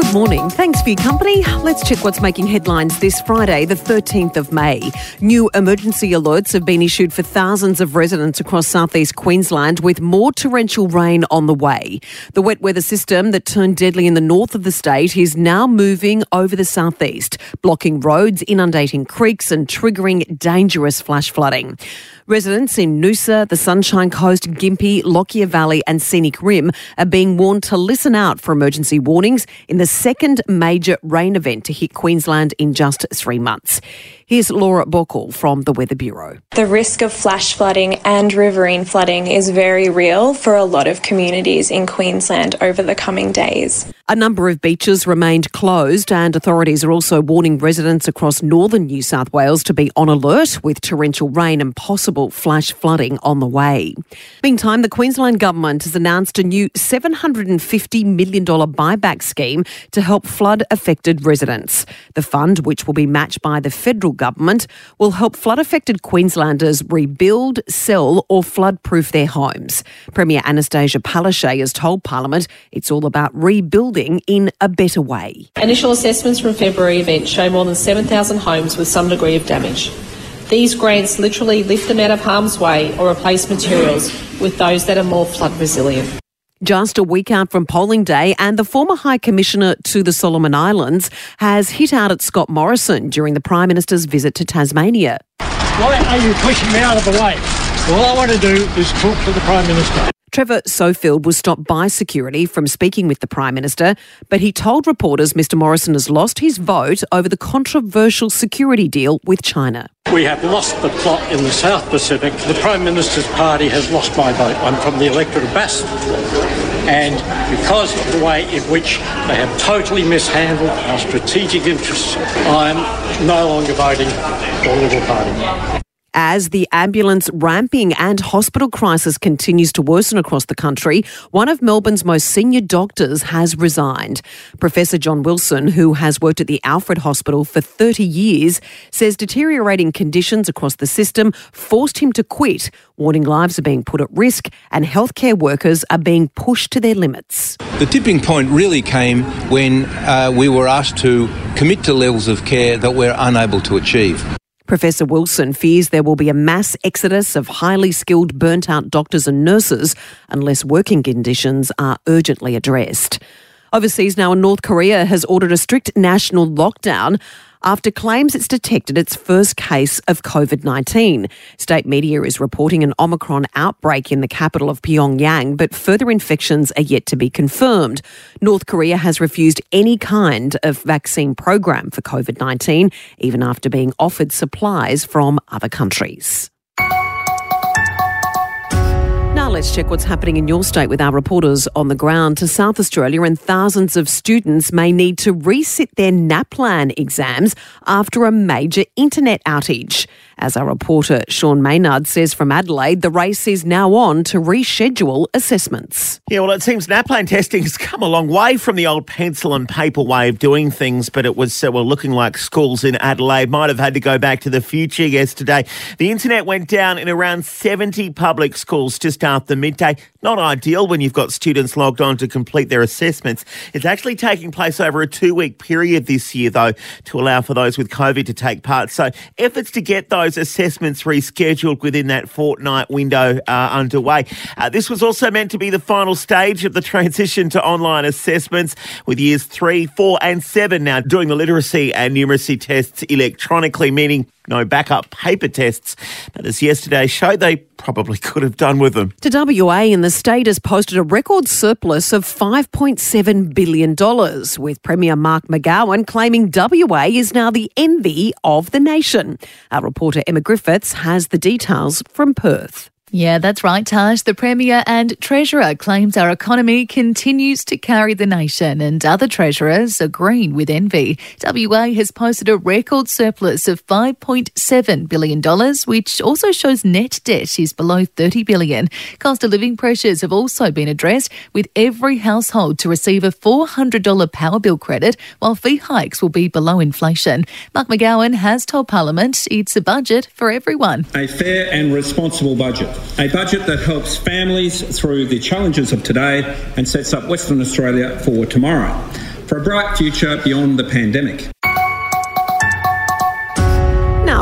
Good morning. Thanks for your company. Let's check what's making headlines this Friday, the 13th of May. New emergency alerts have been issued for thousands of residents across southeast Queensland with more torrential rain on the way. The wet weather system that turned deadly in the north of the state is now moving over the southeast, blocking roads, inundating creeks, and triggering dangerous flash flooding. Residents in Noosa, the Sunshine Coast, Gympie, Lockyer Valley, and Scenic Rim are being warned to listen out for emergency warnings in the second major rain event to hit Queensland in just three months. Here's Laura Boekel from the Weather Bureau. The risk of flash flooding and riverine flooding is very real for a lot of communities in Queensland over the coming days. A number of beaches remained closed, and authorities are also warning residents across northern New South Wales to be on alert with torrential rain and possible flash flooding on the way. Meantime, the Queensland Government has announced a new $750 million buyback scheme to help flood affected residents. The fund, which will be matched by the federal government, will help flood affected Queenslanders rebuild, sell, or flood proof their homes. Premier Annastacia Palaszczuk has told Parliament it's all about rebuilding in a better way. Initial assessments from February event show more than 7,000 homes with some degree of damage. These grants literally lift them out of harm's way or replace materials with those that are more flood resilient. Just a week out from polling day, and the former High Commissioner to the Solomon Islands has hit out at Scott Morrison during the Prime Minister's visit to Tasmania. Why are you pushing me out of the way? All I want to do is talk to the Prime Minister. Trevor Sofield was stopped by security from speaking with the Prime Minister, but he told reporters Mr Morrison has lost his vote over the controversial security deal with China. We have lost the plot in the South Pacific. The Prime Minister's party has lost my vote. I'm from the electorate of Bass. And because of the way in which they have totally mishandled our strategic interests, I'm no longer voting for the Liberal Party. As the ambulance ramping and hospital crisis continues to worsen across the country, one of Melbourne's most senior doctors has resigned. Professor John Wilson, who has worked at the Alfred Hospital for 30 years, says deteriorating conditions across the system forced him to quit, warning lives are being put at risk and healthcare workers are being pushed to their limits. The tipping point really came when uh, we were asked to commit to levels of care that we're unable to achieve. Professor Wilson fears there will be a mass exodus of highly skilled, burnt out doctors and nurses unless working conditions are urgently addressed. Overseas now, North Korea has ordered a strict national lockdown after claims it's detected its first case of COVID 19. State media is reporting an Omicron outbreak in the capital of Pyongyang, but further infections are yet to be confirmed. North Korea has refused any kind of vaccine program for COVID 19, even after being offered supplies from other countries. Let's check what's happening in your state with our reporters on the ground to South Australia and thousands of students may need to resit their NAPLAN exams after a major internet outage. As our reporter Sean Maynard says from Adelaide, the race is now on to reschedule assessments. Yeah, well, it seems NAPLAN testing has come a long way from the old pencil and paper way of doing things, but it was, uh, well, looking like schools in Adelaide might have had to go back to the future yesterday. The internet went down in around 70 public schools just after midday. Not ideal when you've got students logged on to complete their assessments. It's actually taking place over a two week period this year, though, to allow for those with COVID to take part. So efforts to get those assessments rescheduled within that fortnight window are underway. Uh, this was also meant to be the final stage of the transition to online assessments, with years three, four, and seven now doing the literacy and numeracy tests electronically, meaning no backup paper tests. But as yesterday showed, they probably could have done with them. To WA, in the state has posted a record surplus of $5.7 billion, with Premier Mark McGowan claiming WA is now the envy of the nation. Our reporter Emma Griffiths has the details from Perth. Yeah, that's right, Tash. The Premier and Treasurer claims our economy continues to carry the nation, and other treasurers agreeing with envy. WA has posted a record surplus of $5.7 billion, which also shows net debt is below 30 billion. Cost of living pressures have also been addressed, with every household to receive a $400 power bill credit, while fee hikes will be below inflation. Mark McGowan has told Parliament it's a budget for everyone. A fair and responsible budget a budget that helps families through the challenges of today and sets up Western Australia for tomorrow, for a bright future beyond the pandemic.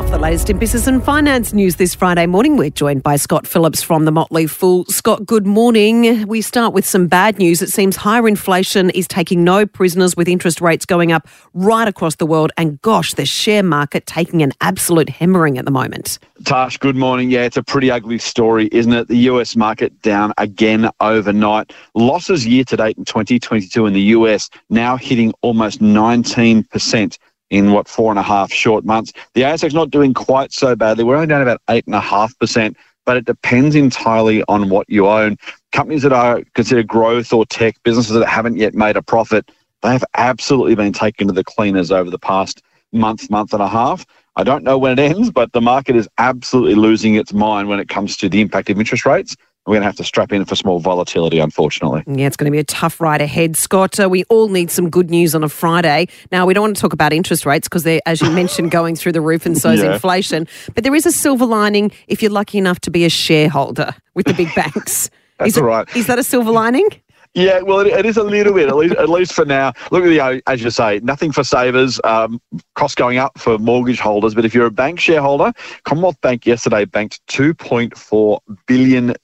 For the latest in business and finance news this Friday morning, we're joined by Scott Phillips from the Motley Fool. Scott, good morning. We start with some bad news. It seems higher inflation is taking no prisoners with interest rates going up right across the world. And gosh, the share market taking an absolute hammering at the moment. Tash, good morning. Yeah, it's a pretty ugly story, isn't it? The US market down again overnight. Losses year to date in 2022 in the US now hitting almost 19% in what four and a half short months. The ASX not doing quite so badly. We're only down about eight and a half percent, but it depends entirely on what you own. Companies that are considered growth or tech businesses that haven't yet made a profit, they have absolutely been taken to the cleaners over the past month, month and a half. I don't know when it ends, but the market is absolutely losing its mind when it comes to the impact of interest rates. We're going to have to strap in for small volatility, unfortunately. Yeah, it's going to be a tough ride ahead, Scott. Uh, we all need some good news on a Friday. Now, we don't want to talk about interest rates because they're, as you mentioned, going through the roof and so is yeah. inflation. But there is a silver lining if you're lucky enough to be a shareholder with the big banks. That's is, it, right. is that a silver lining? Yeah, well, it, it is a little bit, at least, at least for now. Look at the, as you say, nothing for savers, um, going up for mortgage holders. But if you're a bank shareholder, Commonwealth Bank yesterday banked $2.4 billion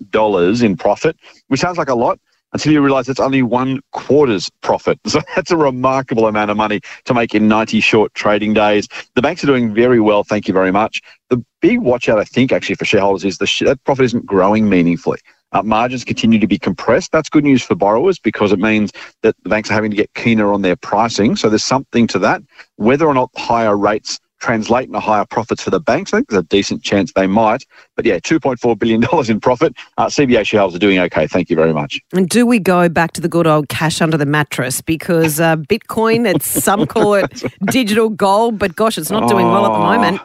in profit, which sounds like a lot until you realise it's only one quarter's profit. So that's a remarkable amount of money to make in 90 short trading days. The banks are doing very well, thank you very much. The big watch out, I think, actually for shareholders is the sh- that profit isn't growing meaningfully. Uh, margins continue to be compressed. That's good news for borrowers because it means that the banks are having to get keener on their pricing. So there's something to that. Whether or not higher rates translate into higher profits for the banks, I think there's a decent chance they might. But yeah, $2.4 billion in profit. Uh, CBA shareholders are doing okay. Thank you very much. And do we go back to the good old cash under the mattress? Because uh, Bitcoin, it's some call it digital gold, but gosh, it's not doing well at the moment.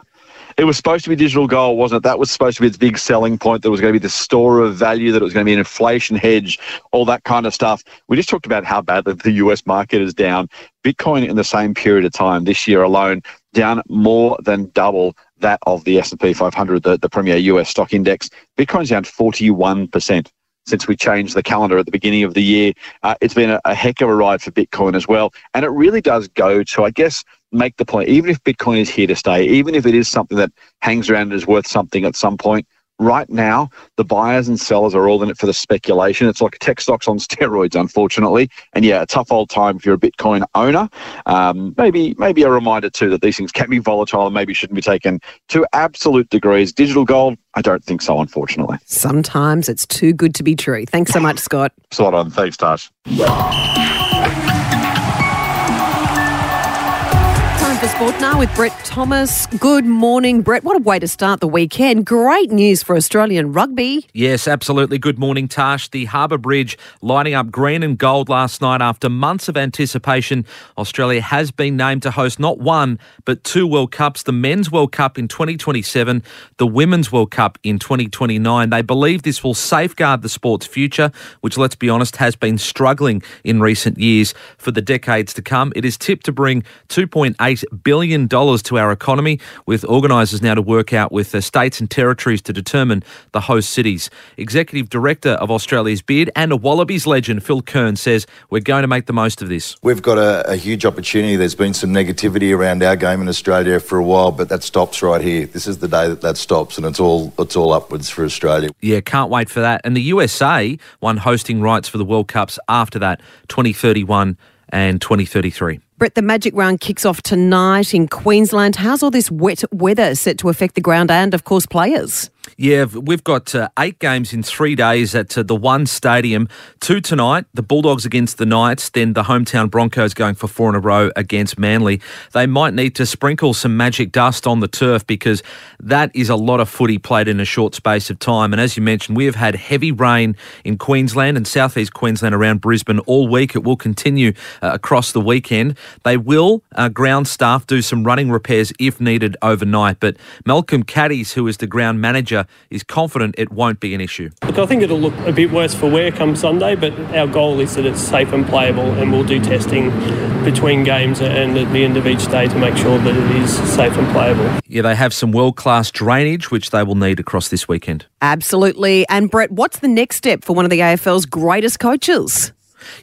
It was supposed to be digital gold, wasn't it? That was supposed to be its big selling point. That was going to be the store of value. That it was going to be an inflation hedge, all that kind of stuff. We just talked about how badly the US market is down. Bitcoin in the same period of time this year alone down more than double that of the S&P 500, the, the premier US stock index. Bitcoin's down 41% since we changed the calendar at the beginning of the year. Uh, it's been a, a, heck of a ride for Bitcoin as well. And it really does go to, I guess, make the point, even if Bitcoin is here to stay, even if it is something that hangs around and is worth something at some point, right now, the buyers and sellers are all in it for the speculation. It's like tech stocks on steroids, unfortunately. And yeah, a tough old time if you're a Bitcoin owner. Um, maybe, maybe a reminder too that these things can be volatile and maybe shouldn't be taken to absolute degrees. Digital gold, I don't think so, unfortunately. Sometimes it's too good to be true. Thanks so much, Scott. Spot on. Thanks, Tash. Sport now with Brett Thomas. Good morning, Brett. What a way to start the weekend. Great news for Australian rugby. Yes, absolutely. Good morning, Tash. The Harbour Bridge lighting up green and gold last night after months of anticipation. Australia has been named to host not one, but two World Cups the Men's World Cup in 2027, the Women's World Cup in 2029. They believe this will safeguard the sport's future, which, let's be honest, has been struggling in recent years. For the decades to come, it is tipped to bring 2.8 billion dollars to our economy, with organisers now to work out with the states and territories to determine the host cities. Executive Director of Australia's Bid and a Wallabies legend, Phil Kearns, says we're going to make the most of this. We've got a, a huge opportunity. There's been some negativity around our game in Australia for a while, but that stops right here. This is the day that that stops, and it's all it's all upwards for Australia. Yeah, can't wait for that. And the USA won hosting rights for the World Cups after that, 2031 and 2033. Brett, the Magic Round kicks off tonight in Queensland. How's all this wet weather set to affect the ground and, of course, players? Yeah, we've got uh, eight games in three days at uh, the one stadium. Two tonight, the Bulldogs against the Knights, then the hometown Broncos going for four in a row against Manly. They might need to sprinkle some magic dust on the turf because that is a lot of footy played in a short space of time. And as you mentioned, we have had heavy rain in Queensland and southeast Queensland around Brisbane all week. It will continue uh, across the weekend. They will, uh, ground staff, do some running repairs if needed overnight. But Malcolm Caddies, who is the ground manager, is confident it won't be an issue. Look, I think it'll look a bit worse for wear come Sunday, but our goal is that it's safe and playable, and we'll do testing between games and at the end of each day to make sure that it is safe and playable. Yeah, they have some world class drainage, which they will need across this weekend. Absolutely. And Brett, what's the next step for one of the AFL's greatest coaches?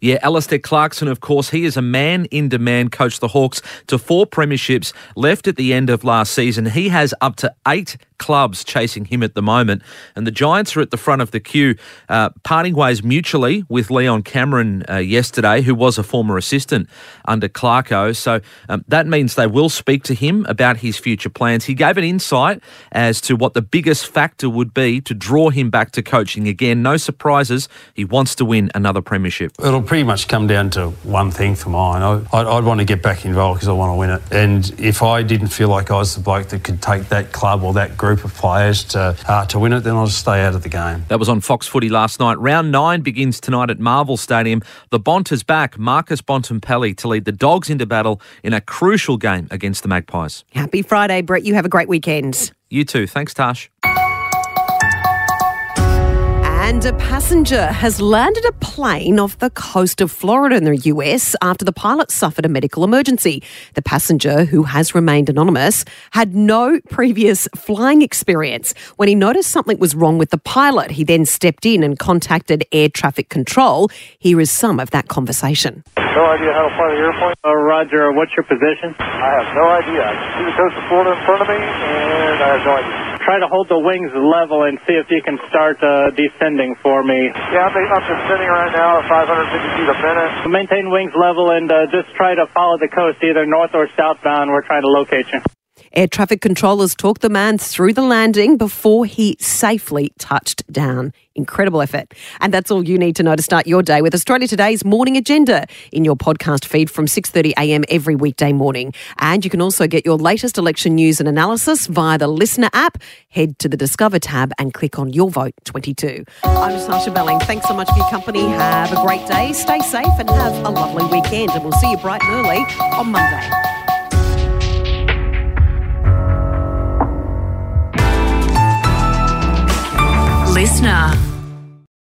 Yeah, Alastair Clarkson, of course, he is a man in demand, coached the Hawks to four premierships, left at the end of last season. He has up to eight clubs chasing him at the moment. And the Giants are at the front of the queue, uh, parting ways mutually with Leon Cameron uh, yesterday, who was a former assistant under Clarko. So um, that means they will speak to him about his future plans. He gave an insight as to what the biggest factor would be to draw him back to coaching again. No surprises. He wants to win another premiership. It'll pretty much come down to one thing for mine. I, I'd, I'd want to get back involved because I want to win it. And if I didn't feel like I was the bloke that could take that club or that group of players to uh, to win it, then I'll just stay out of the game. That was on Fox Footy last night. Round nine begins tonight at Marvel Stadium. The Bont is back, Marcus Bontempelli, to lead the Dogs into battle in a crucial game against the Magpies. Happy Friday, Brett. You have a great weekend. You too. Thanks, Tash. And a passenger has landed a plane off the coast of Florida in the US after the pilot suffered a medical emergency. The passenger, who has remained anonymous, had no previous flying experience. When he noticed something was wrong with the pilot, he then stepped in and contacted air traffic control. Here is some of that conversation. No idea how to fly the airplane. Uh, Roger, what's your position? I have no idea. I can see the coast of Florida in front of me, and I have no idea. Try to hold the wings level and see if you can start uh, descending for me. Yeah, I'm, I'm descending right now at 550 feet a minute. Maintain wings level and uh, just try to follow the coast, either north or southbound. We're trying to locate you. Air traffic controllers talked the man through the landing before he safely touched down. Incredible effort. And that's all you need to know to start your day with Australia Today's morning agenda in your podcast feed from 6:30 a.m. every weekday morning. And you can also get your latest election news and analysis via the LiSTNR app. Head to the Discover tab and click on Your Vote 22. I'm Natasha Belling. Thanks so much for your company. Have a great day. Stay safe and have a lovely weekend. And we'll see you bright and early on Monday. LiSTNR.